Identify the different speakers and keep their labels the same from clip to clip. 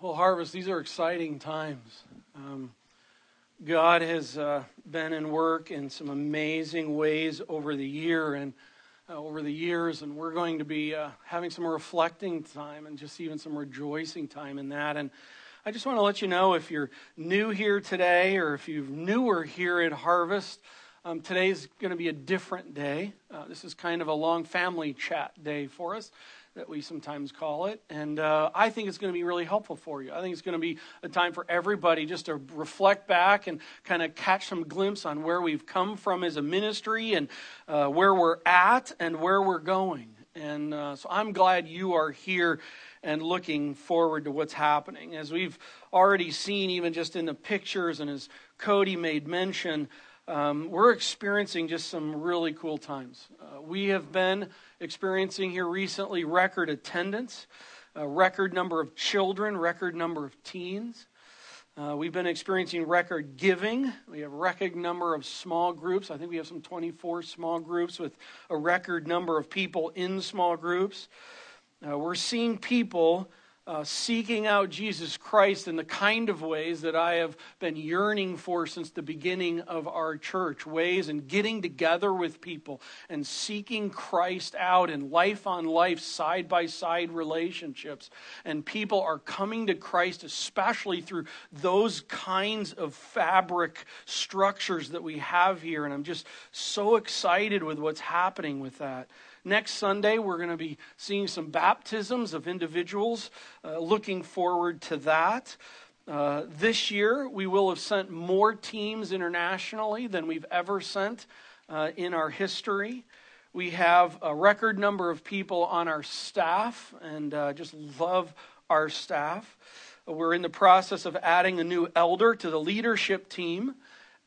Speaker 1: Well, Harvest, these are exciting times. Um, God has uh, been in work in some amazing ways over the year and uh, over the years, and we're going to be uh, having some reflecting time and just even some rejoicing time in that. And I just want to let you know if you're new here today or if you're newer here at Harvest, um, today's going to be a different day. Uh, this is kind of a long family chat day for us that we sometimes call it. And uh, I think it's going to be really helpful for you. I think it's going to be a time for everybody just to reflect back and kind of catch some glimpse on where we've come from as a ministry and uh, where we're at and where we're going. And uh, so I'm glad you are here and looking forward to what's happening. As we've already seen, even just in the pictures, and as Cody made mention, um, we're experiencing just some really cool times. Uh, we have been experiencing here recently record attendance, a record number of children, record number of teens. Uh, we've been experiencing record giving. We have record number of small groups. I think we have some 24 small groups with a record number of people in small groups. Uh, we're seeing people uh, seeking out Jesus Christ in the kind of ways that I have been yearning for since the beginning of our church. Ways and getting together with people and seeking Christ out in life on life, side by side relationships. And people are coming to Christ, especially through those kinds of fabric structures that we have here. And I'm just so excited with what's happening with that. Next Sunday, we're going to be seeing some baptisms of individuals. Uh, looking forward to that. Uh, this year, we will have sent more teams internationally than we've ever sent uh, in our history. We have a record number of people on our staff, and uh, just love our staff. We're in the process of adding a new elder to the leadership team.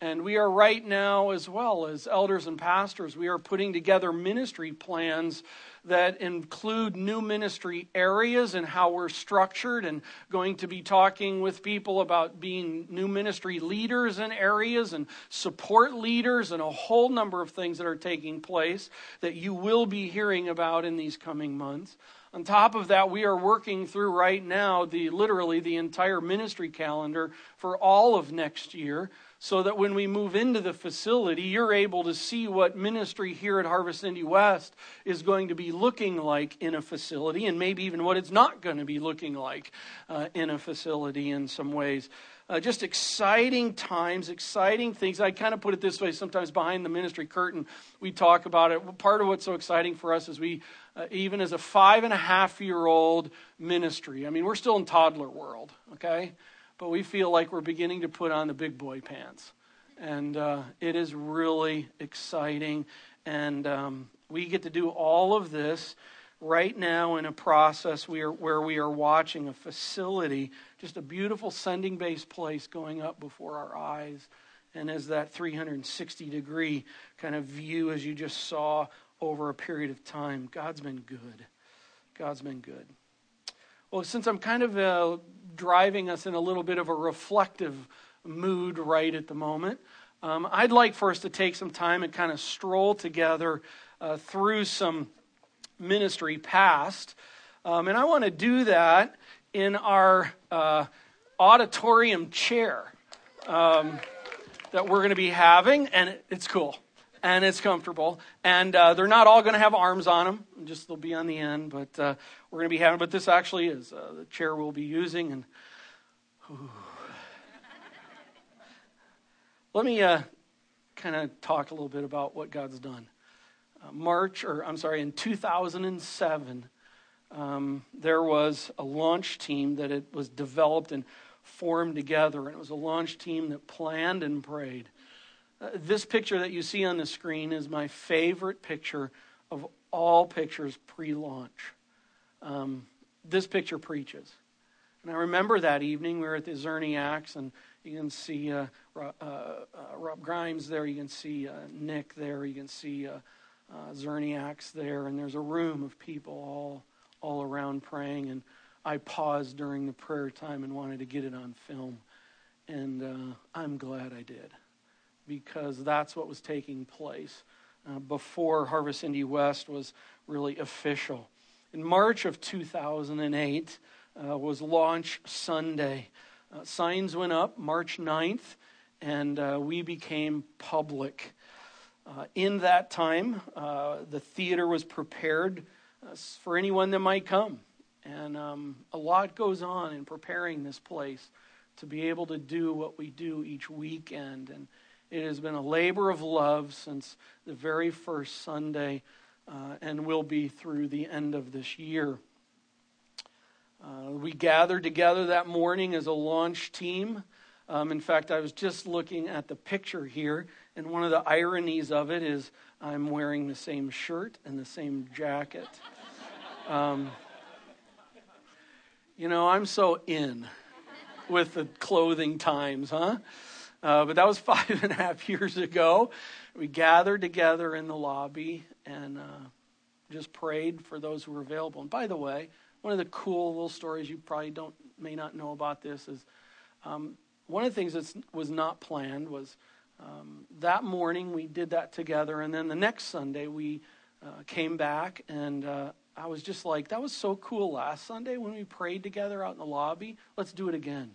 Speaker 1: And we are right now, as well as elders and pastors, we are putting together ministry plans that include new ministry areas and how we're structured, and going to be talking with people about being new ministry leaders in areas and support leaders, and a whole number of things that are taking place that you will be hearing about in these coming months. On top of that, we are working through right now the literally the entire ministry calendar for all of next year so that when we move into the facility, you're able to see what ministry here at Harvest Indy West is going to be looking like in a facility, and maybe even what it's not going to be looking like uh, in a facility in some ways. Uh, just exciting times, exciting things. I kind of put it this way sometimes behind the ministry curtain, we talk about it. Part of what's so exciting for us is we, uh, even as a five and a half year old ministry, I mean, we're still in toddler world, okay? But we feel like we're beginning to put on the big boy pants. And uh, it is really exciting. And um, we get to do all of this right now in a process we are, where we are watching a facility, just a beautiful sending base place going up before our eyes. And as that 360 degree kind of view, as you just saw over a period of time, God's been good. God's been good. Well, since I'm kind of uh, driving us in a little bit of a reflective mood right at the moment, um, I'd like for us to take some time and kind of stroll together uh, through some ministry past. Um, and I want to do that in our uh, auditorium chair um, that we're going to be having, and it's cool and it's comfortable. And uh, they're not all going to have arms on them; just they'll be on the end. But uh, we're going to be having. But this actually is uh, the chair we'll be using. And let me uh, kind of talk a little bit about what God's done. Uh, March, or I'm sorry, in 2007. Um, there was a launch team that it was developed and formed together, and it was a launch team that planned and prayed uh, this picture that you see on the screen is my favorite picture of all pictures pre launch. Um, this picture preaches. And I remember that evening we were at the Zerniaks, and you can see uh, uh, uh, Rob Grimes there, you can see uh, Nick there, you can see Zerniaks there, and there's a room of people all all around praying. And I paused during the prayer time and wanted to get it on film, and I'm glad I did because that's what was taking place uh, before Harvest Indy West was really official. In March of 2008, uh, was Launch Sunday. Uh, signs went up March 9th, and uh, we became public. Uh, in that time, uh, the theater was prepared for anyone that might come. And um, a lot goes on in preparing this place to be able to do what we do each weekend. And it has been a labor of love since the very first Sunday uh, and will be through the end of this year. Uh, we gathered together that morning as a launch team. Um, in fact, I was just looking at the picture here, and one of the ironies of it is I'm wearing the same shirt and the same jacket. Um, you know, I'm so in with the clothing times, huh? Uh, but that was five and a half years ago. We gathered together in the lobby and uh, just prayed for those who were available. And by the way, one of the cool little stories you probably don't may not know about this is um, one of the things that was not planned was um, that morning we did that together, and then the next Sunday we uh, came back, and uh, I was just like, that was so cool last Sunday when we prayed together out in the lobby. Let's do it again.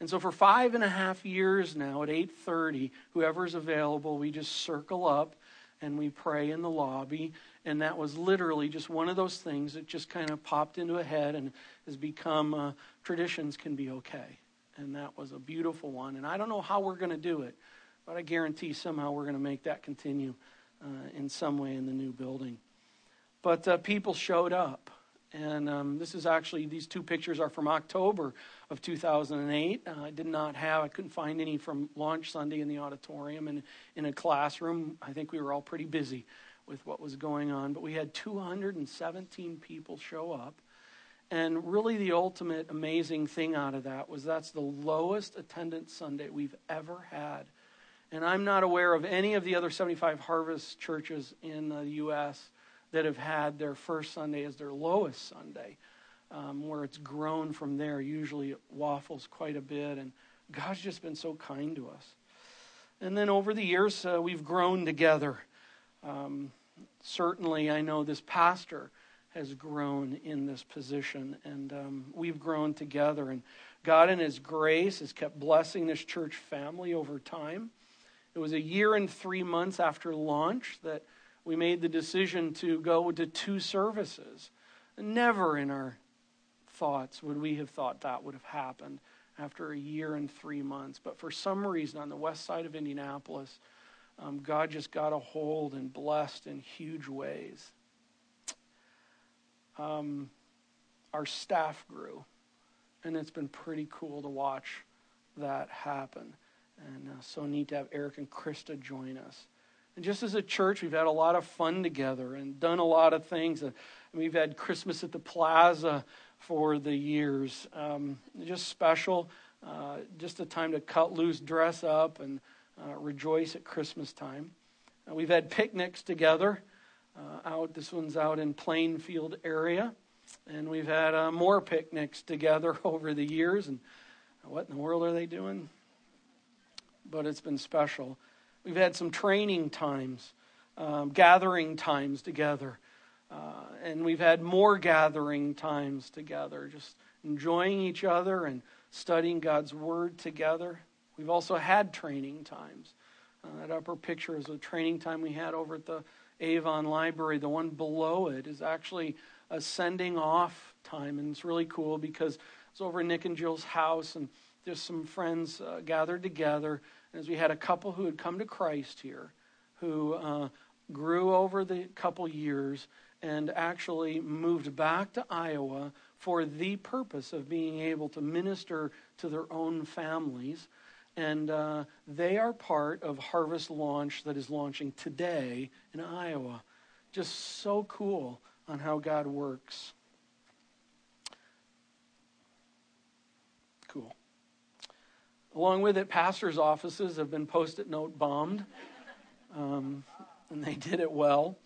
Speaker 1: And so for five and a half years now at 8.30, whoever's available, we just circle up and we pray in the lobby. And that was literally just one of those things that just kind of popped into a head and has become uh, traditions can be okay. And that was a beautiful one. And I don't know how we're going to do it, but I guarantee somehow we're going to make that continue uh, in some way in the new building. But uh, people showed up. And um, this is actually, these two pictures are from October of 2008. Uh, I did not have, I couldn't find any from launch Sunday in the auditorium and in a classroom. I think we were all pretty busy with what was going on. But we had 217 people show up. And really, the ultimate amazing thing out of that was that's the lowest attendance Sunday we've ever had. And I'm not aware of any of the other 75 harvest churches in the U.S that have had their first Sunday as their lowest Sunday, um, where it's grown from there. Usually it waffles quite a bit, and God's just been so kind to us. And then over the years, uh, we've grown together. Um, certainly, I know this pastor has grown in this position, and um, we've grown together. And God, in His grace, has kept blessing this church family over time. It was a year and three months after launch that we made the decision to go to two services. Never in our thoughts would we have thought that would have happened after a year and three months. But for some reason, on the west side of Indianapolis, um, God just got a hold and blessed in huge ways. Um, our staff grew, and it's been pretty cool to watch that happen. And uh, so neat to have Eric and Krista join us. And just as a church, we've had a lot of fun together and done a lot of things. Uh, we've had Christmas at the Plaza for the years. Um, just special. Uh, just a time to cut loose, dress up, and uh, rejoice at Christmas time. Uh, we've had picnics together. Uh, out, this one's out in Plainfield area, and we've had uh, more picnics together over the years. And what in the world are they doing? But it's been special. We've had some training times, um, gathering times together. Uh, and we've had more gathering times together, just enjoying each other and studying God's Word together. We've also had training times. Uh, that upper picture is a training time we had over at the Avon Library. The one below it is actually a sending off time, and it's really cool because it's over Nick and Jill's house, and just some friends uh, gathered together as we had a couple who had come to Christ here, who uh, grew over the couple years and actually moved back to Iowa for the purpose of being able to minister to their own families. And uh, they are part of Harvest Launch that is launching today in Iowa. Just so cool on how God works. Cool. Along with it, pastors' offices have been post it note bombed, um, and they did it well.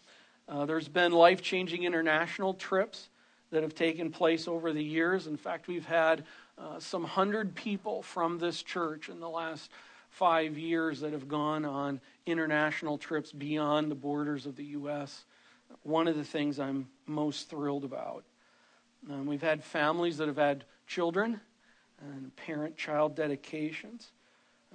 Speaker 1: Uh, there's been life changing international trips that have taken place over the years. In fact, we've had uh, some hundred people from this church in the last five years that have gone on international trips beyond the borders of the U.S. One of the things I'm most thrilled about. Um, we've had families that have had children and parent child dedications.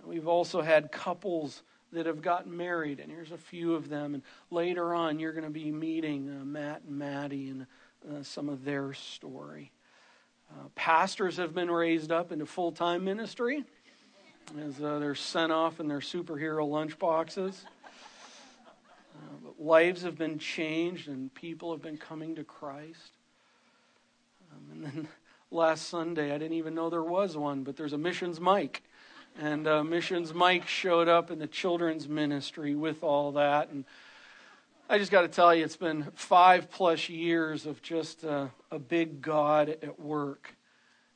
Speaker 1: We've also had couples that have gotten married, and here's a few of them. And later on, you're going to be meeting uh, Matt and Maddie and uh, some of their story. Uh, pastors have been raised up into full time ministry as uh, they're sent off in their superhero lunchboxes. Uh, but lives have been changed, and people have been coming to Christ. Um, and then last Sunday, I didn't even know there was one, but there's a missions Mike and uh, missions Mike showed up in the children's ministry with all that. And I just got to tell you, it's been five plus years of just uh, a big God at work.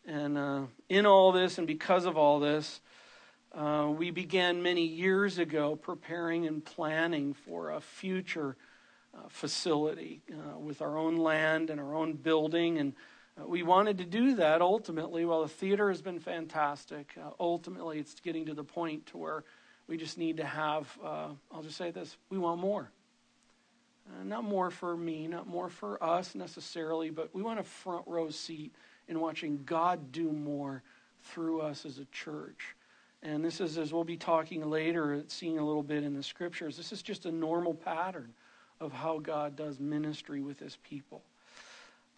Speaker 1: And uh, in all this, and because of all this, uh, we began many years ago preparing and planning for a future uh, facility uh, with our own land and our own building and we wanted to do that ultimately. While the theater has been fantastic, uh, ultimately it's getting to the point to where we just need to have, uh, I'll just say this, we want more. Uh, not more for me, not more for us necessarily, but we want a front row seat in watching God do more through us as a church. And this is, as we'll be talking later, seeing a little bit in the scriptures, this is just a normal pattern of how God does ministry with his people.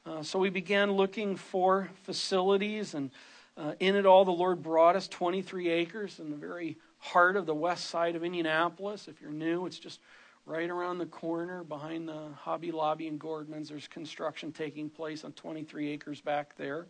Speaker 1: Uh, so we began looking for facilities, and uh, in it all, the Lord brought us 23 acres in the very heart of the west side of Indianapolis. If you're new, it's just right around the corner behind the Hobby Lobby and Gordman's. There's construction taking place on 23 acres back there.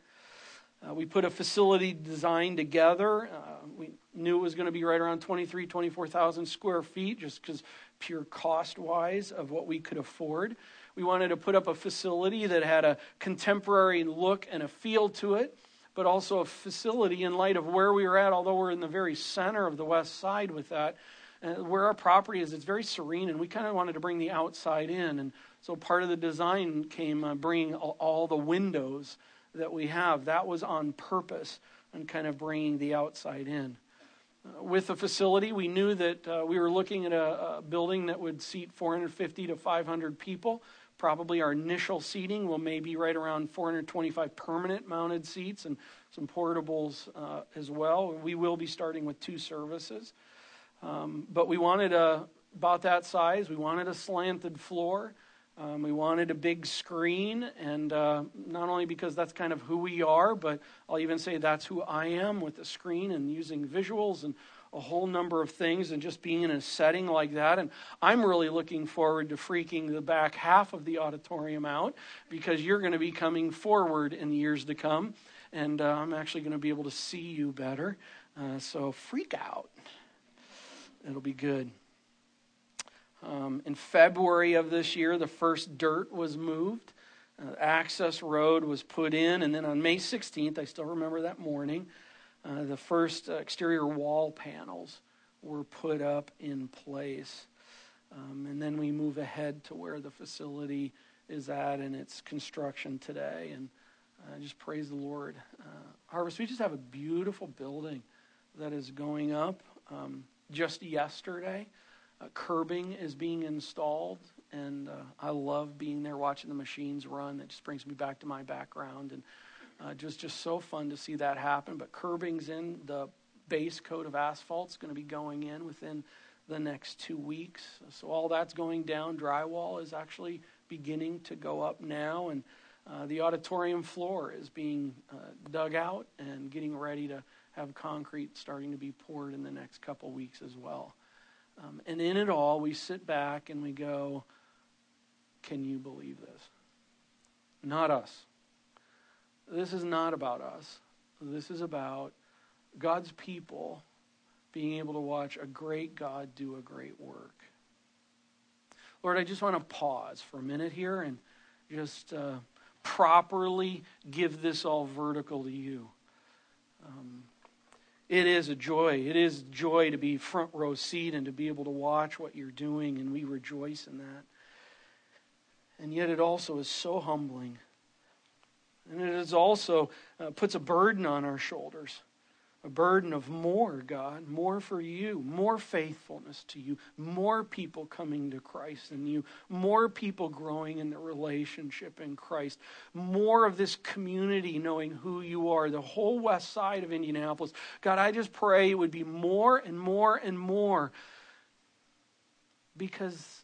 Speaker 1: Uh, we put a facility design together. Uh, we knew it was going to be right around 23, 24,000 square feet, just because pure cost wise of what we could afford. We wanted to put up a facility that had a contemporary look and a feel to it, but also a facility in light of where we were at, although we're in the very center of the west side with that. Uh, where our property is, it's very serene, and we kind of wanted to bring the outside in. And so part of the design came uh, bringing all, the windows that we have. That was on purpose and kind of bringing the outside in. Uh, with the facility, we knew that uh, we were looking at a, a, building that would seat 450 to 500 people. Probably our initial seating will maybe right around 425 permanent mounted seats and some portables uh, as well. We will be starting with two services. Um, but we wanted a, about that size. We wanted a slanted floor. Um, we wanted a big screen, and uh, not only because that's kind of who we are, but I'll even say that's who I am with the screen and using visuals and a whole number of things and just being in a setting like that. And I'm really looking forward to freaking the back half of the auditorium out because you're going to be coming forward in the years to come. And uh, I'm actually going to be able to see you better. Uh, so freak out. It'll be good. Um, in February of this year, the first dirt was moved. Uh, access road was put in, and then on May 16th, I still remember that morning, uh, the first exterior wall panels were put up in place. Um, and then we move ahead to where the facility is at in its construction today. And uh, just praise the Lord. Uh, Harvest, we just have a beautiful building that is going up. Um, just yesterday, uh, curbing is being installed. And uh, I love being there watching the machines run. That just brings me back to my background. And uh, just just so fun to see that happen. But curbing's in the base coat of asphalt is going to be going in within the next two weeks. So all that's going down. Drywall is actually beginning to go up now, and uh, the auditorium floor is being uh, dug out and getting ready to have concrete starting to be poured in the next couple weeks as well. Um, and in it all, we sit back and we go, "Can you believe this?" Not us this is not about us. This is about God's people being able to watch a great God do a great work. Lord, I just want to pause for a minute here and just uh, properly give this all vertical to you. Um, it is a joy. It is joy to be front row seat and to be able to watch what you're doing, and we rejoice in that. And yet, it also is so humbling and it is also uh, puts a burden on our shoulders a burden of more, God, more for you, more faithfulness to you, more people coming to Christ in you, more people growing in the relationship in Christ, more of this community knowing who you are, the whole west side of Indianapolis. God, I just pray it would be more and more and more because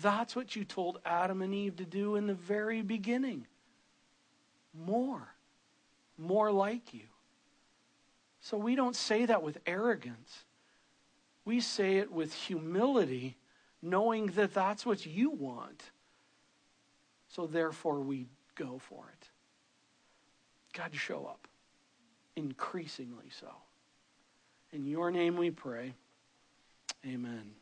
Speaker 1: that's what you told Adam and Eve to do in the very beginning. More. More like you. So we don't say that with arrogance. We say it with humility, knowing that that's what you want. So therefore, we go for it. God, show up, increasingly so. In your name we pray. Amen.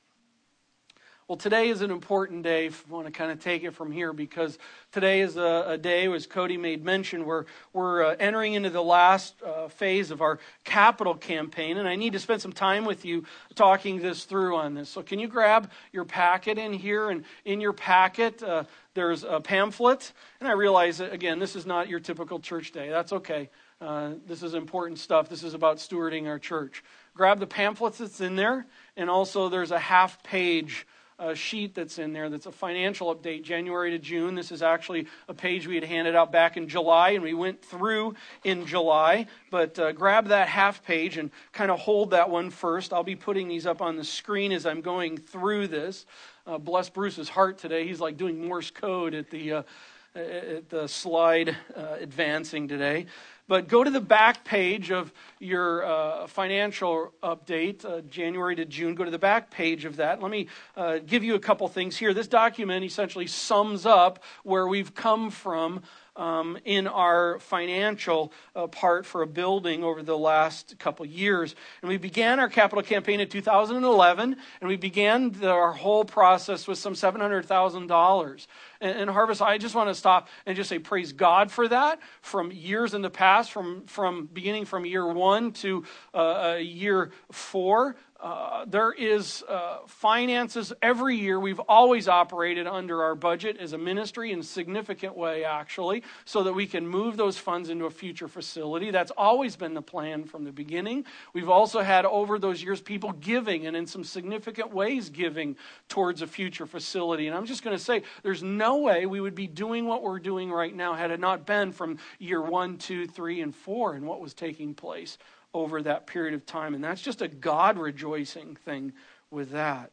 Speaker 1: Well, today is an important day. I want to kind of take it from here because today is a, a day, as Cody made mention, where we're uh, entering into the last uh, phase of our capital campaign, and I need to spend some time with you talking this through on this. So, can you grab your packet in here? And in your packet, uh, there's a pamphlet. And I realize that, again, this is not your typical church day. That's okay. Uh, this is important stuff. This is about stewarding our church. Grab the pamphlets that's in there, and also there's a half page a sheet that's in there that's a financial update, January to June. This is actually a page we had handed out back in July, and we went through in July. But uh, grab that half page and kind of hold that one first. I'll be putting these up on the screen as I'm going through this. Uh, bless Bruce's heart today. He's like doing Morse code at the. Uh, at the slide uh, advancing today. But go to the back page of your uh, financial update, uh, January to June. Go to the back page of that. Let me uh, give you a couple things here. This document essentially sums up where we've come from um, in our financial uh, part for a building over the last couple years. And we began our capital campaign in 2011, and we began the, our whole process with some $700,000. And, and, Harvest, I just want to stop and just say praise God for that. From years in the past, from, from beginning from year one to uh, year four, uh, there is uh, finances every year. We've always operated under our budget as a ministry in significant way, actually, so that we can move those funds into a future facility. That's always been the plan from the beginning. We've also had over those years people giving and in some significant ways giving towards a future facility. And I'm just going to say there's no way we would be doing what we're doing right now had it not been from year one, two, three, and four and what was taking place over that period of time. And that's just a God rejoicing thing with that.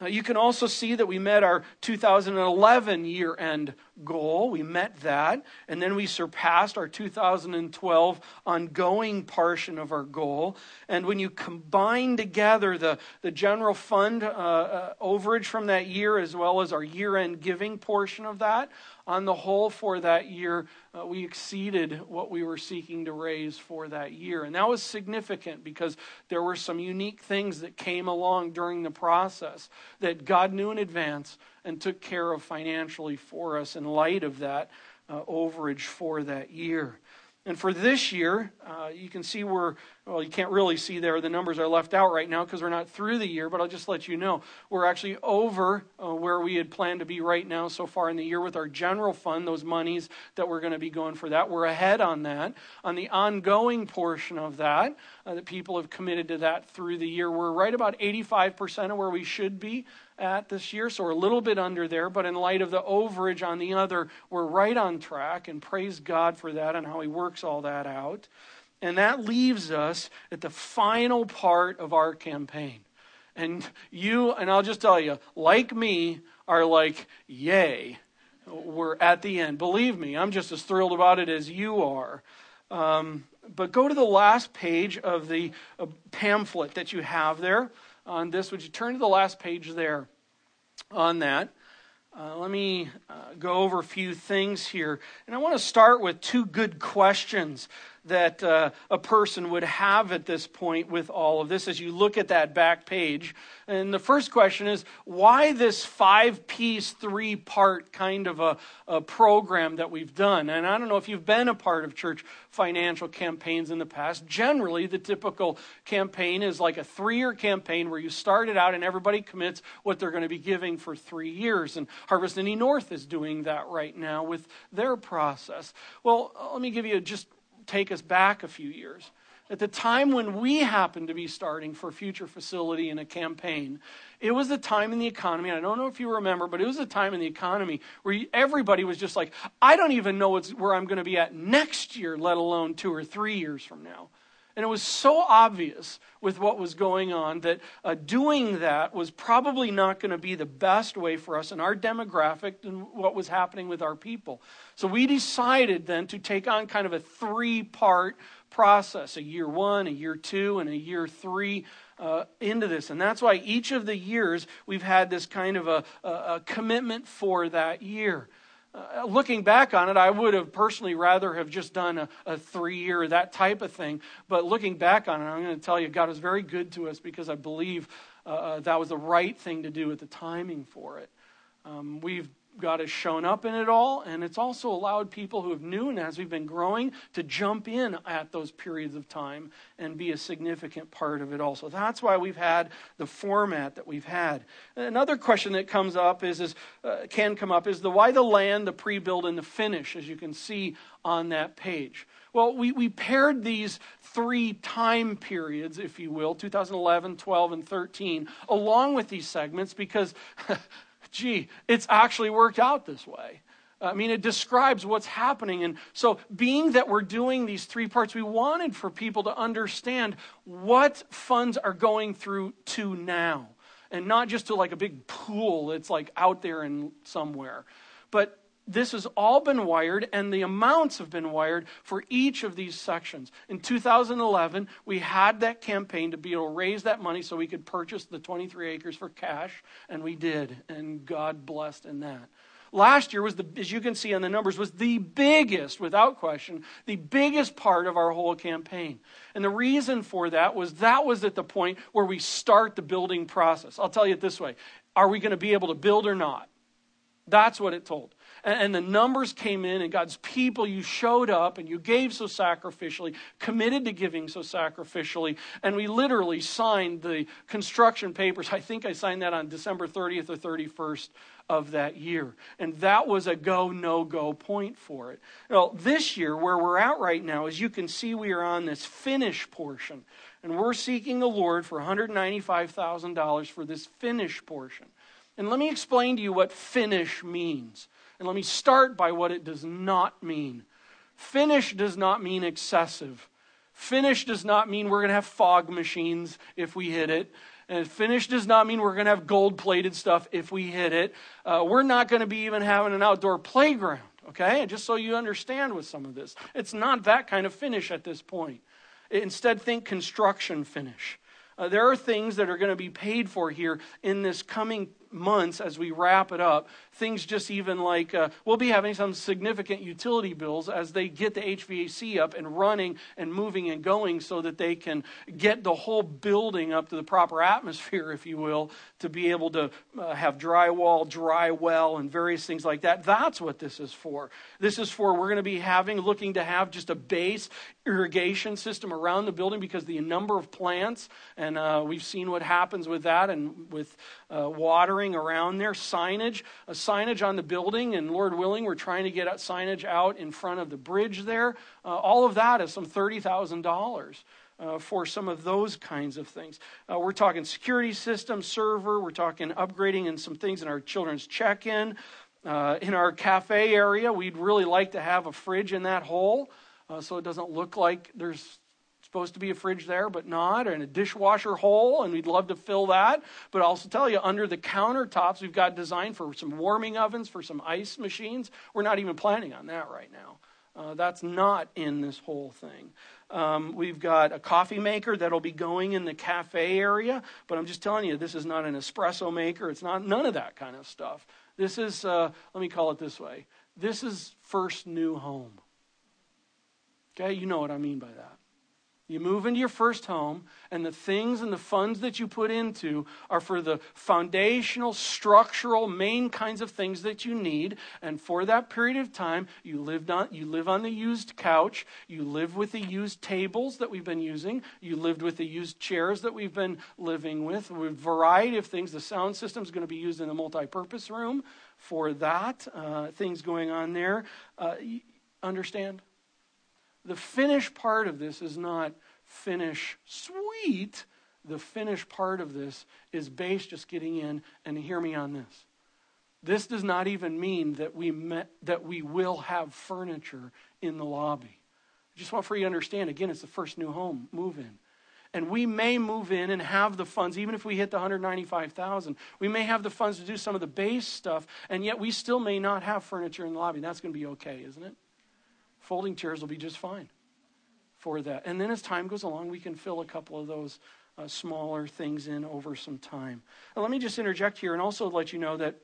Speaker 1: Now, you can also see that we met our 2011 year end goal. We met that. And then we surpassed our 2012 ongoing portion of our goal. And when you combine together the, the general fund uh, uh, overage from that year as well as our year end giving portion of that, on the whole for that year, uh, we exceeded what we were seeking to raise for that year. And that was significant because there were some unique things that came along during the process that God knew in advance and took care of financially for us in light of that uh, overage for that year. And for this year, uh, you can see we're, well, you can't really see there. The numbers are left out right now because we're not through the year, but I'll just let you know. We're actually over uh, where we had planned to be right now so far in the year with our general fund, those monies that we're going to be going for that. We're ahead on that. On the ongoing portion of that, uh, that people have committed to that through the year, we're right about 85% of where we should be at this year, so we're a little bit under there, but in light of the overage on the other, we're right on track, and praise God for that and how He works all that out. And that leaves us at the final part of our campaign. And you, and I'll just tell you, like me, are like, yay, we're at the end. Believe me, I'm just as thrilled about it as you are. Um, but go to the last page of the uh, pamphlet that you have there on this. Would you turn to the last page there on that? Uh, let me uh, go over a few things here. And I want to start with two good questions that uh, a person would have at this point with all of this as you look at that back page. And the first question is why this five piece, three part kind of a, a, program that we've done? And I don't know if you've been a part of church financial campaigns in the past. Generally, the typical campaign is like a three year campaign where you start it out and everybody commits what they're going to be giving for three years. And Harvest Indy North is doing that right now with their process. Well, let me give you just take us back a few years. At the time when we happened to be starting for Future Facility in a campaign, it was a time in the economy, I don't know if you remember, but it was a time in the economy where everybody was just like, I don't even know where I'm going to be at next year, let alone two or three years from now. And it was so obvious with what was going on that uh, doing that was probably not going to be the best way for us and our demographic and what was happening with our people. So we decided then to take on kind of a three part process a year one, a year two, and a year three. Uh, into this. And that's why each of the years we've had this kind of a, a, a commitment for that year. Uh, looking back on it, I would have personally rather have just done a, a three year, that type of thing. But looking back on it, I'm going to tell you, God was very good to us because I believe uh, uh, that was the right thing to do at the timing for it. Um, we've God has shown up in it all, and it's also allowed people who have new and as we've been growing to jump in at those periods of time and be a significant part of it also. That's why we've had the format that we've had. Another question that comes up is, is uh, can come up is the why the land, the pre-build, and the finish, as you can see on that page. Well, we, we paired these three time periods, if you will, 2011, 12, and 13, along with these segments because gee, it's actually worked out this way. I mean, it describes what's happening. And so, being that we're doing these three parts, we wanted for people to understand what funds are going through to now. And not just to like a big pool that's like out there and somewhere. But this has all been wired, and the amounts have been wired for each of these sections. In 2011, we had that campaign to be able to raise that money so we could purchase the 23 acres for cash, and we did, and God blessed in that. Last year was the, as you can see on the numbers, was the biggest, without question, the biggest part of our whole campaign. And the reason for that was that was at the point where we start the building process. I'll tell you it this way: Are we going to be able to build or not? That's what it told and the numbers came in, and God's people, you showed up and you gave so sacrificially, committed to giving so sacrificially, and we literally signed the construction papers. I think I signed that on December 30th or 31st of that year. And that was a go, no go point for it. Well, this year, where we're at right now, as you can see, we are on this finish portion. And we're seeking the Lord for $195,000 for this finish portion. And let me explain to you what finish means. And let me start by what it does not mean. Finish does not mean excessive. Finish does not mean we're going to have fog machines if we hit it. And finish does not mean we're going to have gold plated stuff if we hit it. Uh, we're not going to be even having an outdoor playground, okay? Just so you understand with some of this. It's not that kind of finish at this point. Instead, think construction finish. Uh, there are things that are going to be paid for here in this coming months as we wrap it up. Things just even like uh, we'll be having some significant utility bills as they get the HVAC up and running and moving and going so that they can get the whole building up to the proper atmosphere, if you will, to be able to uh, have drywall, dry well, and various things like that. That's what this is for. This is for we're going to be having, looking to have just a base irrigation system around the building because the number of plants, and uh, we've seen what happens with that and with uh, watering around there, signage, a signage on the building, and Lord willing, we're trying to get signage out in front of the bridge there. Uh, all of that is some $30,000. Uh, for some of those kinds of things. Uh, we're talking security system, server, we're talking upgrading and some things in our children's check in. Uh, in our cafe area, we'd really like to have a fridge in that hole uh, so it doesn't look like there's supposed to be a fridge there, but not, and a dishwasher hole, and we'd love to fill that. But I'll also tell you, under the countertops, we've got designed for some warming ovens, for some ice machines. We're not even planning on that right now. Uh, that's not in this whole thing. Um, we've got a coffee maker that'll be going in the cafe area, but I'm just telling you, this is not an espresso maker. It's not none of that kind of stuff. This is, uh, let me call it this way this is first new home. Okay, you know what I mean by that. You move into your first home, and the things and the funds that you put into are for the foundational, structural, main kinds of things that you need. And for that period of time, you lived on you live on the used couch, you live with the used tables that we've been using, you lived with the used chairs that we've been living with, with a variety of things. The sound system is going to be used in a multi-purpose room for that. Uh, things going on there. Uh, understand? The finish part of this is not finish sweet. the finish part of this is base just getting in, and hear me on this. This does not even mean that we, met, that we will have furniture in the lobby. I just want for you to understand again, it's the first new home move in. And we may move in and have the funds, even if we hit the 195,000. We may have the funds to do some of the base stuff, and yet we still may not have furniture in the lobby. That's going to be okay, isn't it? Folding chairs will be just fine for that. And then as time goes along, we can fill a couple of those uh, smaller things in over some time. Now, let me just interject here and also let you know that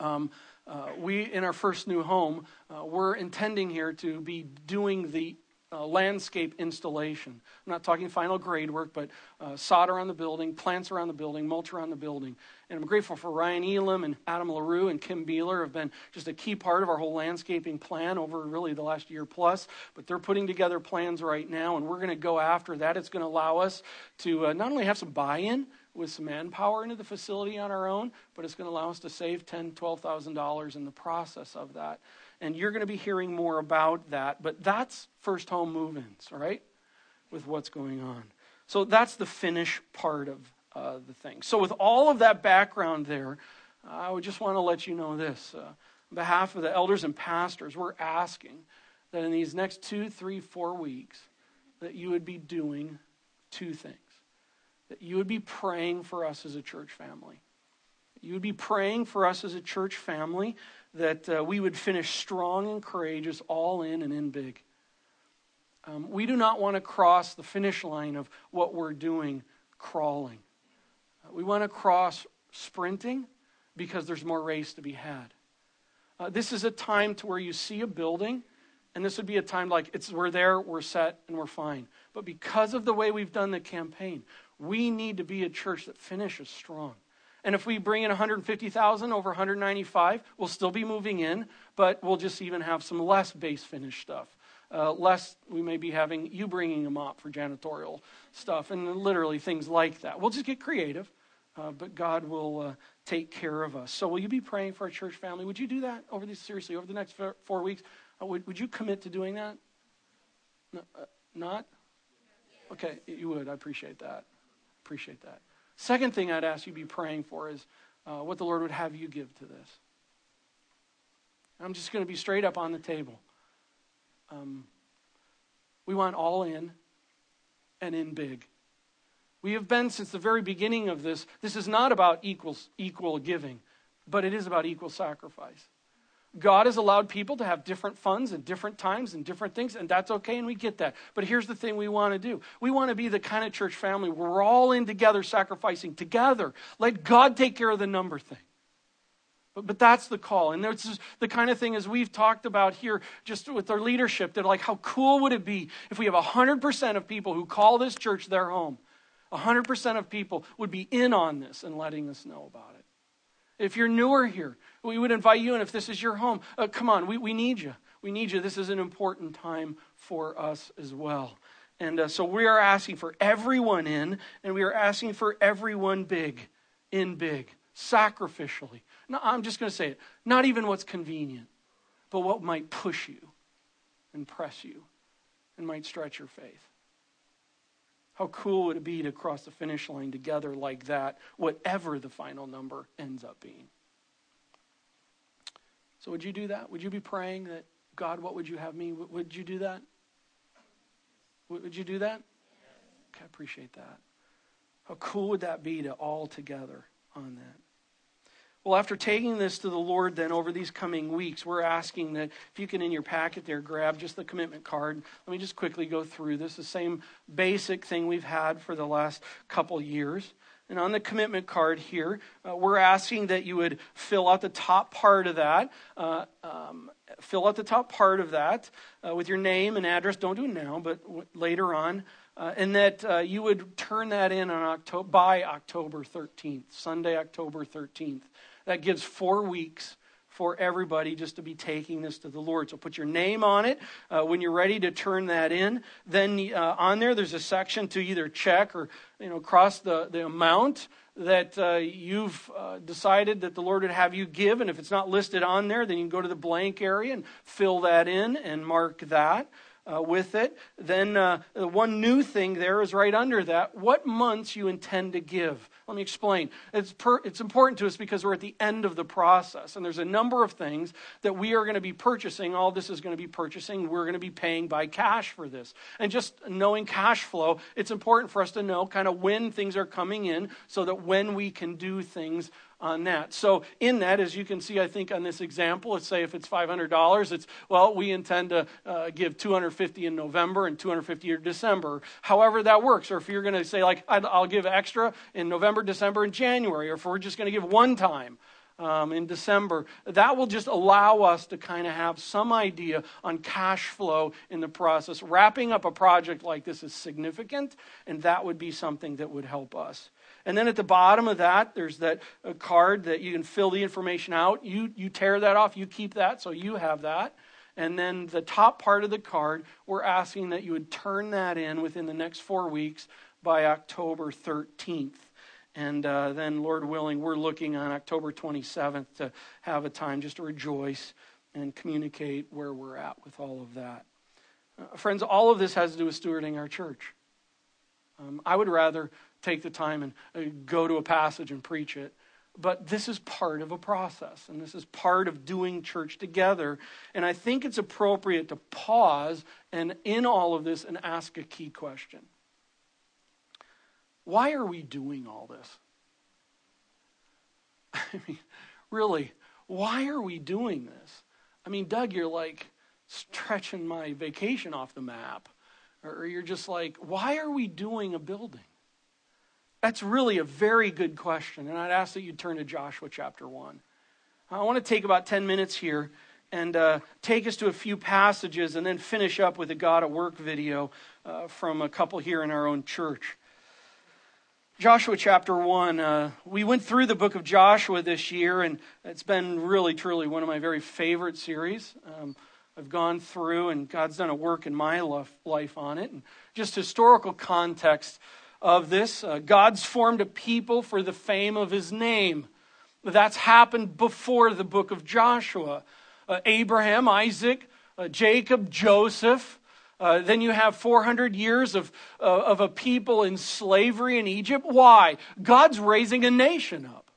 Speaker 1: um, uh, we, in our first new home, uh, we're intending here to be doing the uh, landscape installation. I'm not talking final grade work, but uh, on the building, plants around the building, mulch around the building. And I'm grateful for Ryan Elam and Adam LaRue and Kim Beeler have been just a key part of our whole landscaping plan over really the last year plus. But they're putting together plans right now, and we're going to go after that. It's going to allow us to uh, not only have some buy-in, with some manpower into the facility on our own, but it's going to allow us to save ten, twelve thousand dollars in the process of that and you're going to be hearing more about that. But that's first home move ins, all right, With what's going on. So that's the finish part of uh, the thing. So, with all of that background there, I would just want to let you know this. Uh, on behalf of the elders and pastors, we're asking that in these next two, three, four weeks, that you would be doing two things. That you would be praying for us as a church family. You would be praying for us as a church family that uh, we would finish strong and courageous, all in and in big. Um, we do not want to cross the finish line of what we're doing crawling. Uh, we want to cross sprinting because there's more race to be had. Uh, this is a time to where you see a building, and this would be a time like it's we're there, we're set, and we're fine. But because of the way we've done the campaign, we need to be a church that finishes strong. And if we bring in 150,000 over 195, we'll still be moving in, but we'll just even have some less base finish stuff. Uh, less, we may be having you bringing them up for janitorial stuff and literally things like that. We'll just get creative, uh, but God will uh, take care of us. So, will you be praying for our church family? Would you do that over this seriously over the next four weeks? Uh, would, would you commit to doing that? No, uh, not? Okay, you would. I appreciate that. Appreciate that. Second thing I'd ask you to be praying for is uh, what the Lord would have you give to this. I'm just going to be straight up on the table. Um, we want all in and in big. We have been since the very beginning of this. This is not about equal, equal giving, but it is about equal sacrifice. God has allowed people to have different funds and different times and different things, and that's okay, and we get that. But here's the thing we want to do we want to be the kind of church family where we're all in together, sacrificing together. Let God take care of the number thing. But, but that's the call. And is the kind of thing as we've talked about here, just with our leadership, they're like, how cool would it be if we have 100% of people who call this church their home? 100% of people would be in on this and letting us know about it. If you're newer here, we would invite you, and if this is your home, uh, come on, we, we need you. We need you. This is an important time for us as well. And uh, so we are asking for everyone in, and we are asking for everyone big, in big, sacrificially. No, I'm just going to say it. Not even what's convenient, but what might push you and press you and might stretch your faith. How cool would it be to cross the finish line together like that, whatever the final number ends up being? So, would you do that? Would you be praying that, God, what would you have me? Would you do that? Would you do that? Okay, I appreciate that. How cool would that be to all together on that? Well, after taking this to the Lord, then over these coming weeks, we're asking that if you can, in your packet there, grab just the commitment card. Let me just quickly go through this, the same basic thing we've had for the last couple years. And on the commitment card here, uh, we're asking that you would fill out the top part of that. Uh, um, fill out the top part of that uh, with your name and address. Don't do it now, but w- later on. Uh, and that uh, you would turn that in on October, by October 13th, Sunday, October 13th. That gives four weeks for everybody just to be taking this to the Lord. So put your name on it uh, when you're ready to turn that in. Then uh, on there, there's a section to either check or you know cross the, the amount that uh, you've uh, decided that the Lord would have you give. And if it's not listed on there, then you can go to the blank area and fill that in and mark that. Uh, with it. Then uh, one new thing there is right under that what months you intend to give. Let me explain. It's, per, it's important to us because we're at the end of the process, and there's a number of things that we are going to be purchasing. All this is going to be purchasing. We're going to be paying by cash for this. And just knowing cash flow, it's important for us to know kind of when things are coming in so that when we can do things on that. So, in that, as you can see, I think on this example, let's say if it's $500, it's, well, we intend to uh, give 250 in November and 250 in December, however that works. Or if you're going to say, like, I'll give extra in November, December, and January, or if we're just going to give one time. Um, in December, that will just allow us to kind of have some idea on cash flow in the process. Wrapping up a project like this is significant, and that would be something that would help us. And then at the bottom of that, there's that uh, card that you can fill the information out. You, you tear that off, you keep that, so you have that. And then the top part of the card, we're asking that you would turn that in within the next four weeks by October 13th. And uh, then, Lord willing, we're looking on October 27th to have a time just to rejoice and communicate where we're at with all of that. Uh, friends, all of this has to do with stewarding our church. Um, I would rather take the time and uh, go to a passage and preach it. But this is part of a process, and this is part of doing church together. And I think it's appropriate to pause and, in all of this, and ask a key question Why are we doing all this? I mean, really, why are we doing this? I mean, Doug, you're like stretching my vacation off the map. Or you're just like, why are we doing a building? That's really a very good question. And I'd ask that you turn to Joshua chapter 1. I want to take about 10 minutes here and uh, take us to a few passages and then finish up with a God at Work video uh, from a couple here in our own church. Joshua chapter 1. Uh, we went through the book of Joshua this year, and it's been really, truly one of my very favorite series. Um, I've gone through, and God's done a work in my life on it. And just historical context of this. Uh, God's formed a people for the fame of his name. That's happened before the book of Joshua. Uh, Abraham, Isaac, uh, Jacob, Joseph. Uh, then you have 400 years of, uh, of a people in slavery in Egypt. Why? God's raising a nation up.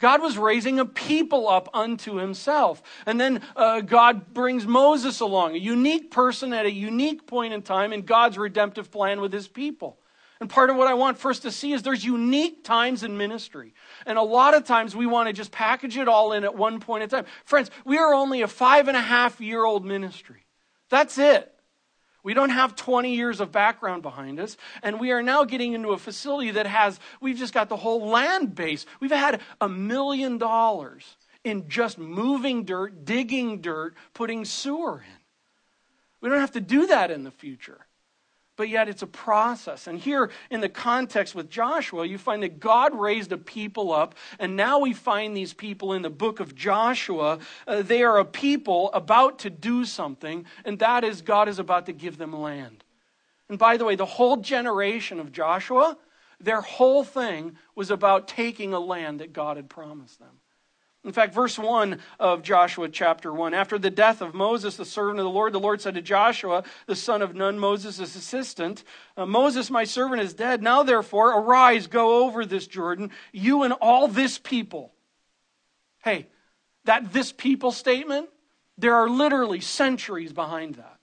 Speaker 1: God was raising a people up unto himself. And then uh, God brings Moses along, a unique person at a unique point in time in God's redemptive plan with his people. And part of what I want first to see is there's unique times in ministry. And a lot of times we want to just package it all in at one point in time. Friends, we are only a five and a half year old ministry. That's it. We don't have 20 years of background behind us. And we are now getting into a facility that has, we've just got the whole land base. We've had a million dollars in just moving dirt, digging dirt, putting sewer in. We don't have to do that in the future but yet it's a process. And here in the context with Joshua, you find that God raised a people up, and now we find these people in the book of Joshua. Uh, they are a people about to do something, and that is God is about to give them land. And by the way, the whole generation of Joshua, their whole thing was about taking a land that God had promised them. In fact, verse 1 of Joshua chapter 1 After the death of Moses, the servant of the Lord, the Lord said to Joshua, the son of Nun, Moses' assistant, uh, Moses, my servant, is dead. Now, therefore, arise, go over this Jordan, you and all this people. Hey, that this people statement, there are literally centuries behind that.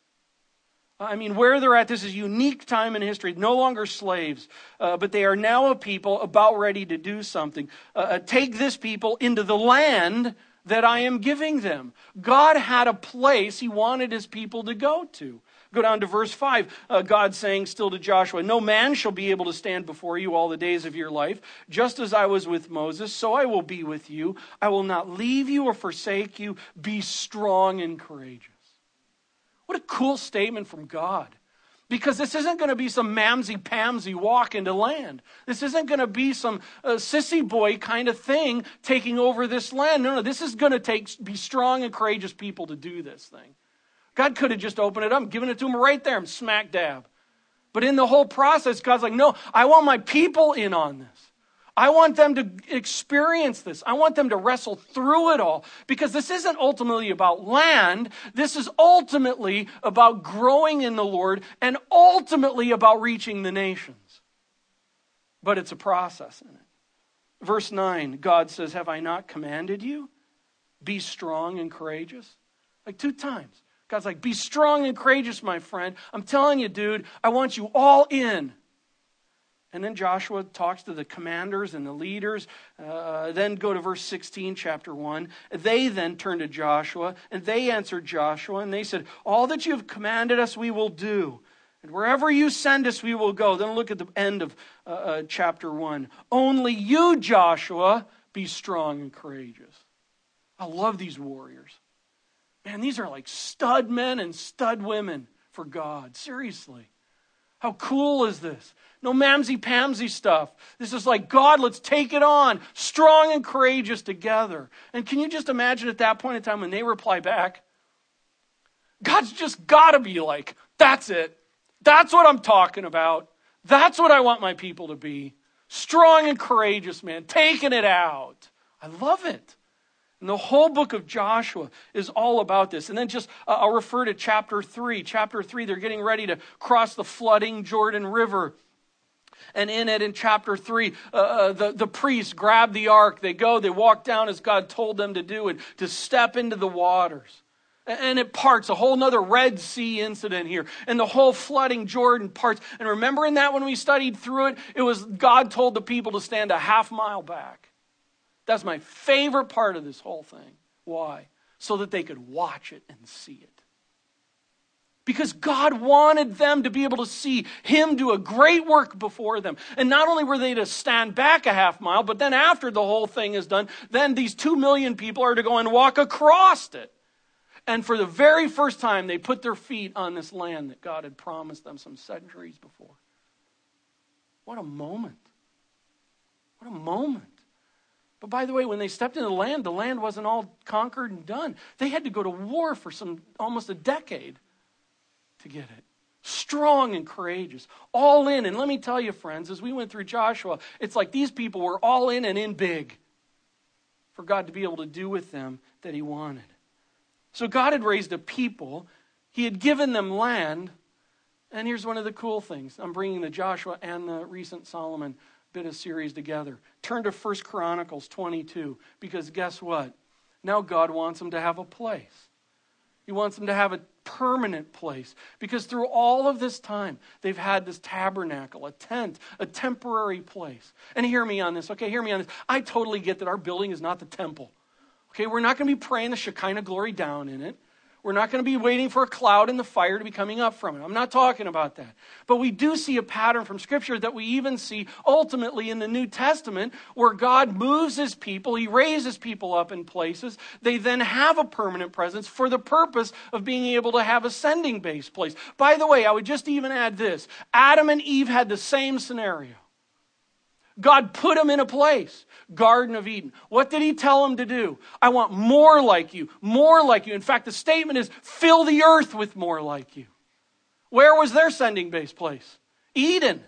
Speaker 1: I mean, where they're at, this is a unique time in history. No longer slaves, uh, but they are now a people about ready to do something. Uh, uh, take this people into the land that I am giving them. God had a place he wanted his people to go to. Go down to verse 5. Uh, God saying still to Joshua, No man shall be able to stand before you all the days of your life. Just as I was with Moses, so I will be with you. I will not leave you or forsake you. Be strong and courageous. What a cool statement from God. Because this isn't going to be some mamsy pamsy walk into land. This isn't going to be some uh, sissy boy kind of thing taking over this land. No, no, this is going to take be strong and courageous people to do this thing. God could have just opened it up, given it to him right there, smack dab. But in the whole process, God's like, no, I want my people in on this. I want them to experience this. I want them to wrestle through it all because this isn't ultimately about land. This is ultimately about growing in the Lord and ultimately about reaching the nations. But it's a process in it. Verse 9, God says, Have I not commanded you? Be strong and courageous. Like two times. God's like, Be strong and courageous, my friend. I'm telling you, dude, I want you all in. And then Joshua talks to the commanders and the leaders. Uh, then go to verse 16, chapter 1. They then turned to Joshua, and they answered Joshua, and they said, All that you have commanded us, we will do. And wherever you send us, we will go. Then look at the end of uh, uh, chapter 1. Only you, Joshua, be strong and courageous. I love these warriors. Man, these are like stud men and stud women for God. Seriously. How cool is this? No mamsy pamsy stuff. This is like, God, let's take it on, strong and courageous together. And can you just imagine at that point in time when they reply back? God's just got to be like, that's it. That's what I'm talking about. That's what I want my people to be. Strong and courageous, man, taking it out. I love it. And the whole book of Joshua is all about this. And then just, uh, I'll refer to chapter 3. Chapter 3, they're getting ready to cross the flooding Jordan River. And in it, in chapter 3, uh, uh, the, the priests grab the ark. They go, they walk down as God told them to do, and to step into the waters. And it parts, a whole nother Red Sea incident here. And the whole flooding Jordan parts. And remember in that when we studied through it, it was God told the people to stand a half mile back. That's my favorite part of this whole thing. Why? So that they could watch it and see it. Because God wanted them to be able to see Him do a great work before them. And not only were they to stand back a half mile, but then after the whole thing is done, then these two million people are to go and walk across it. And for the very first time, they put their feet on this land that God had promised them some centuries before. What a moment. What a moment. But by the way, when they stepped into the land, the land wasn't all conquered and done. They had to go to war for some almost a decade to get it. Strong and courageous, all in. And let me tell you, friends, as we went through Joshua, it's like these people were all in and in big for God to be able to do with them that He wanted. So God had raised a people, He had given them land. And here's one of the cool things I'm bringing the Joshua and the recent Solomon bit of series together. Turn to First Chronicles 22 because guess what? Now God wants them to have a place. He wants them to have a permanent place because through all of this time, they've had this tabernacle, a tent, a temporary place. And hear me on this, okay? Hear me on this. I totally get that our building is not the temple. Okay, we're not going to be praying the Shekinah glory down in it. We're not going to be waiting for a cloud and the fire to be coming up from it. I'm not talking about that. But we do see a pattern from Scripture that we even see ultimately in the New Testament where God moves his people, he raises people up in places. They then have a permanent presence for the purpose of being able to have a sending base place. By the way, I would just even add this Adam and Eve had the same scenario. God put them in a place. Garden of Eden. What did he tell them to do? I want more like you, more like you. In fact, the statement is fill the earth with more like you. Where was their sending base place? Eden.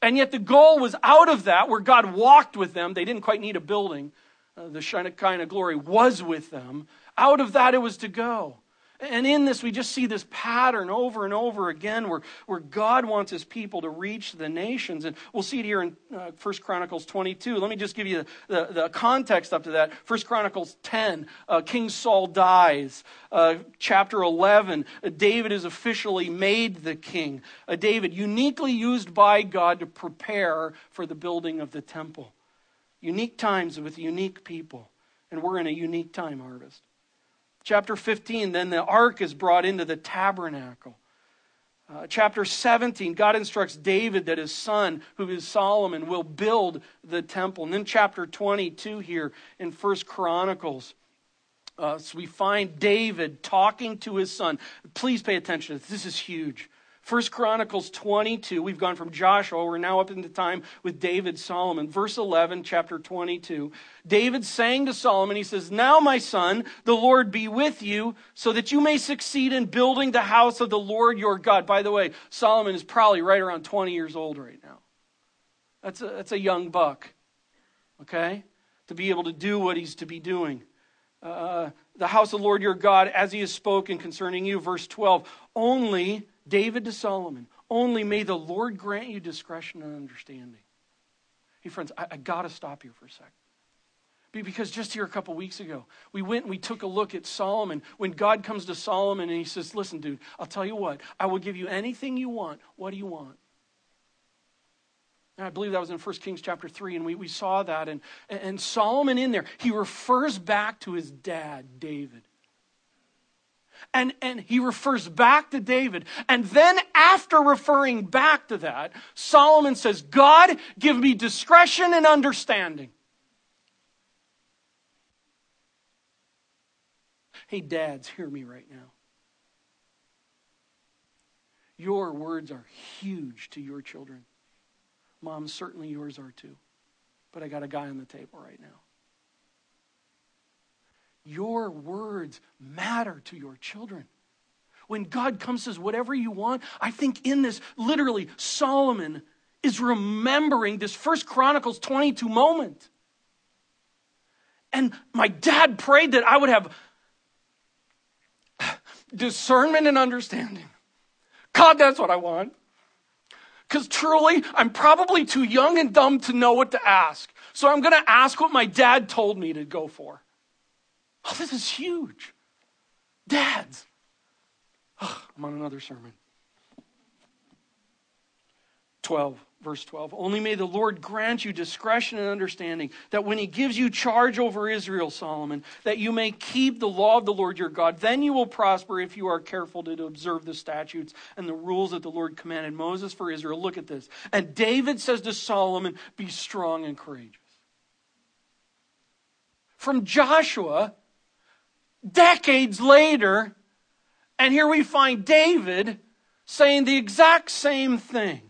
Speaker 1: And yet the goal was out of that, where God walked with them. They didn't quite need a building. Uh, the Shekinah glory was with them. Out of that, it was to go. And in this, we just see this pattern over and over again where, where God wants his people to reach the nations. And we'll see it here in uh, 1 Chronicles 22. Let me just give you the, the, the context up to that. 1 Chronicles 10, uh, King Saul dies. Uh, chapter 11, uh, David is officially made the king. Uh, David, uniquely used by God to prepare for the building of the temple. Unique times with unique people. And we're in a unique time harvest. Chapter 15, then the ark is brought into the tabernacle. Uh, chapter 17, God instructs David that his son, who is Solomon, will build the temple. And then chapter 22 here in First Chronicles. Uh, so we find David talking to his son. Please pay attention. This is huge. First Chronicles 22, we've gone from Joshua, we're now up into time with David Solomon. Verse 11, chapter 22. David sang to Solomon, he says, Now, my son, the Lord be with you, so that you may succeed in building the house of the Lord your God. By the way, Solomon is probably right around 20 years old right now. That's a, that's a young buck. okay? To be able to do what he's to be doing. Uh, the house of the Lord your God, as he has spoken concerning you. Verse 12. Only, David to Solomon, only may the Lord grant you discretion and understanding. Hey, friends, I, I got to stop here for a second. Because just here a couple weeks ago, we went and we took a look at Solomon. When God comes to Solomon and he says, Listen, dude, I'll tell you what, I will give you anything you want. What do you want? And I believe that was in 1 Kings chapter 3, and we, we saw that. And, and Solomon in there, he refers back to his dad, David. And, and he refers back to David. And then, after referring back to that, Solomon says, God, give me discretion and understanding. Hey, dads, hear me right now. Your words are huge to your children. Mom, certainly yours are too. But I got a guy on the table right now. Your words matter to your children. When God comes says, whatever you want, I think in this, literally, Solomon is remembering this First Chronicles 22 moment. And my dad prayed that I would have discernment and understanding. God, that's what I want. Because truly, I'm probably too young and dumb to know what to ask. So I'm going to ask what my dad told me to go for. Oh, this is huge. Dads. Oh, I'm on another sermon. 12 verse 12. Only may the Lord grant you discretion and understanding, that when he gives you charge over Israel, Solomon, that you may keep the law of the Lord your God. Then you will prosper if you are careful to observe the statutes and the rules that the Lord commanded Moses for Israel. Look at this. And David says to Solomon, Be strong and courageous. From Joshua, decades later, and here we find David saying the exact same thing.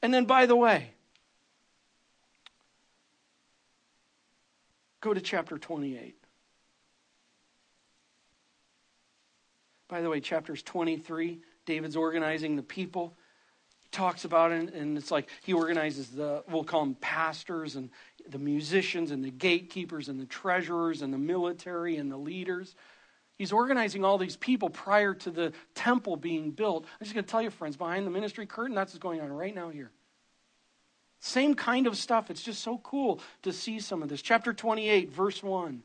Speaker 1: And then, by the way, go to chapter 28. By the way, chapters 23, David's organizing the people. He talks about it, and it's like he organizes the, we'll call them pastors, and the musicians, and the gatekeepers, and the treasurers, and the military, and the leaders. He's organizing all these people prior to the temple being built. I'm just going to tell you, friends, behind the ministry curtain, that's what's going on right now here. Same kind of stuff. It's just so cool to see some of this. Chapter 28, verse 1.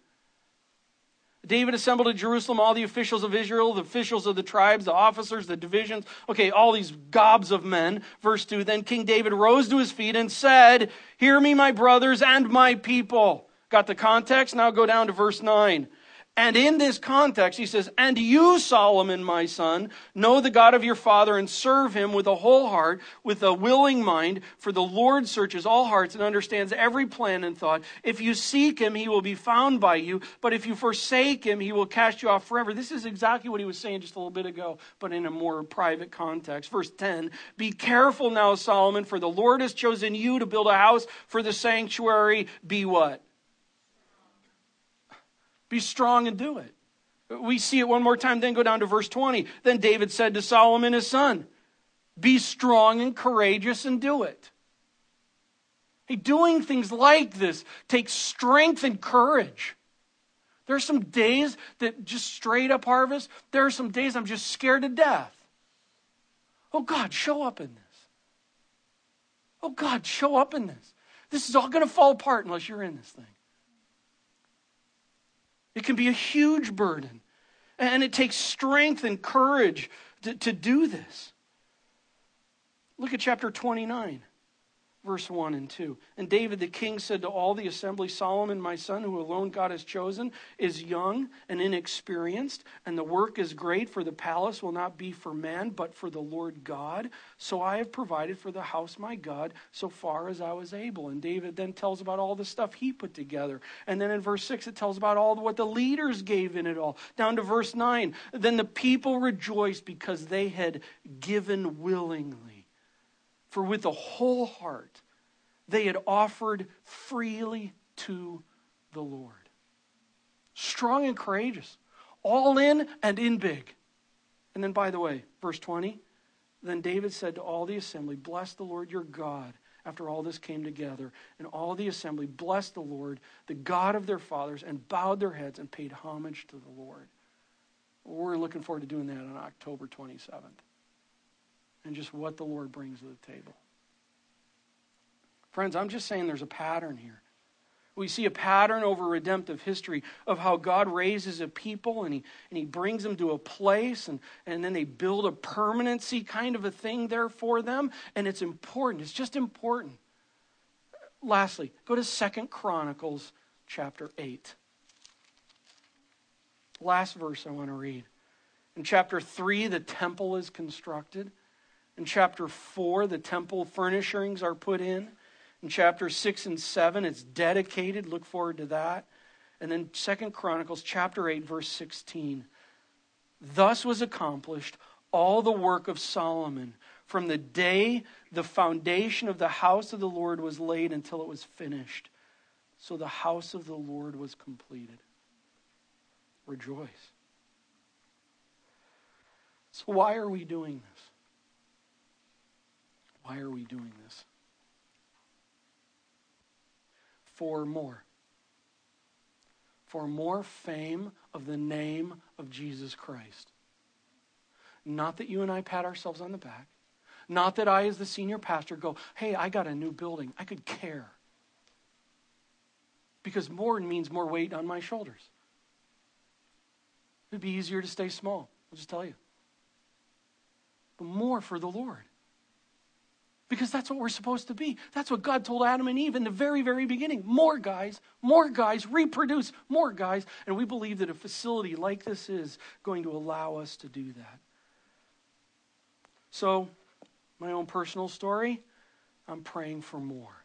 Speaker 1: David assembled at Jerusalem all the officials of Israel, the officials of the tribes, the officers, the divisions. Okay, all these gobs of men. Verse 2 Then King David rose to his feet and said, Hear me, my brothers and my people. Got the context? Now go down to verse 9. And in this context, he says, And you, Solomon, my son, know the God of your father and serve him with a whole heart, with a willing mind, for the Lord searches all hearts and understands every plan and thought. If you seek him, he will be found by you, but if you forsake him, he will cast you off forever. This is exactly what he was saying just a little bit ago, but in a more private context. Verse 10 Be careful now, Solomon, for the Lord has chosen you to build a house for the sanctuary. Be what? Be strong and do it. We see it one more time, then go down to verse 20. Then David said to Solomon his son, Be strong and courageous and do it. Hey, doing things like this takes strength and courage. There are some days that just straight up harvest, there are some days I'm just scared to death. Oh God, show up in this. Oh God, show up in this. This is all going to fall apart unless you're in this thing. It can be a huge burden. And it takes strength and courage to, to do this. Look at chapter 29 verse 1 and 2. And David the king said to all the assembly, Solomon, my son, who alone God has chosen, is young and inexperienced, and the work is great, for the palace will not be for man, but for the Lord God. So I have provided for the house my God so far as I was able. And David then tells about all the stuff he put together. And then in verse 6, it tells about all what the leaders gave in it all. Down to verse 9, then the people rejoiced because they had given willingly. For with a whole heart they had offered freely to the Lord. Strong and courageous, all in and in big. And then, by the way, verse 20 then David said to all the assembly, Bless the Lord your God after all this came together, and all the assembly blessed the Lord, the God of their fathers, and bowed their heads and paid homage to the Lord. We're looking forward to doing that on October 27th. And just what the Lord brings to the table. Friends, I'm just saying there's a pattern here. We see a pattern over redemptive history of how God raises a people and he, and he brings them to a place and, and then they build a permanency kind of a thing there for them. And it's important. It's just important. Lastly, go to Second Chronicles chapter 8. Last verse I want to read. In chapter 3, the temple is constructed. In chapter 4, the temple furnishings are put in. In chapter 6 and 7, it's dedicated. Look forward to that. And then Second Chronicles chapter 8, verse 16. Thus was accomplished all the work of Solomon from the day the foundation of the house of the Lord was laid until it was finished. So the house of the Lord was completed. Rejoice. So, why are we doing this? Why are we doing this? for more. For more fame of the name of Jesus Christ. Not that you and I pat ourselves on the back. Not that I, as the senior pastor, go, hey, I got a new building. I could care. Because more means more weight on my shoulders. It'd be easier to stay small, I'll just tell you. But more for the Lord. Because that's what we're supposed to be. That's what God told Adam and Eve in the very, very beginning. More guys, more guys, reproduce, more guys. And we believe that a facility like this is going to allow us to do that. So, my own personal story, I'm praying for more.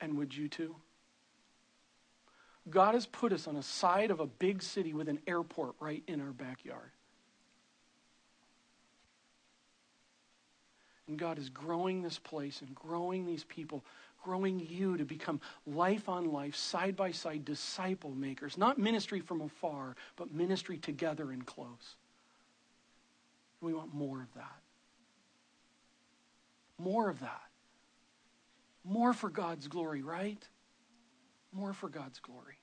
Speaker 1: And would you too? God has put us on a side of a big city with an airport right in our backyard. And God is growing this place and growing these people, growing you to become life on life, side by side disciple makers. Not ministry from afar, but ministry together and close. We want more of that. More of that. More for God's glory, right? more for God's glory.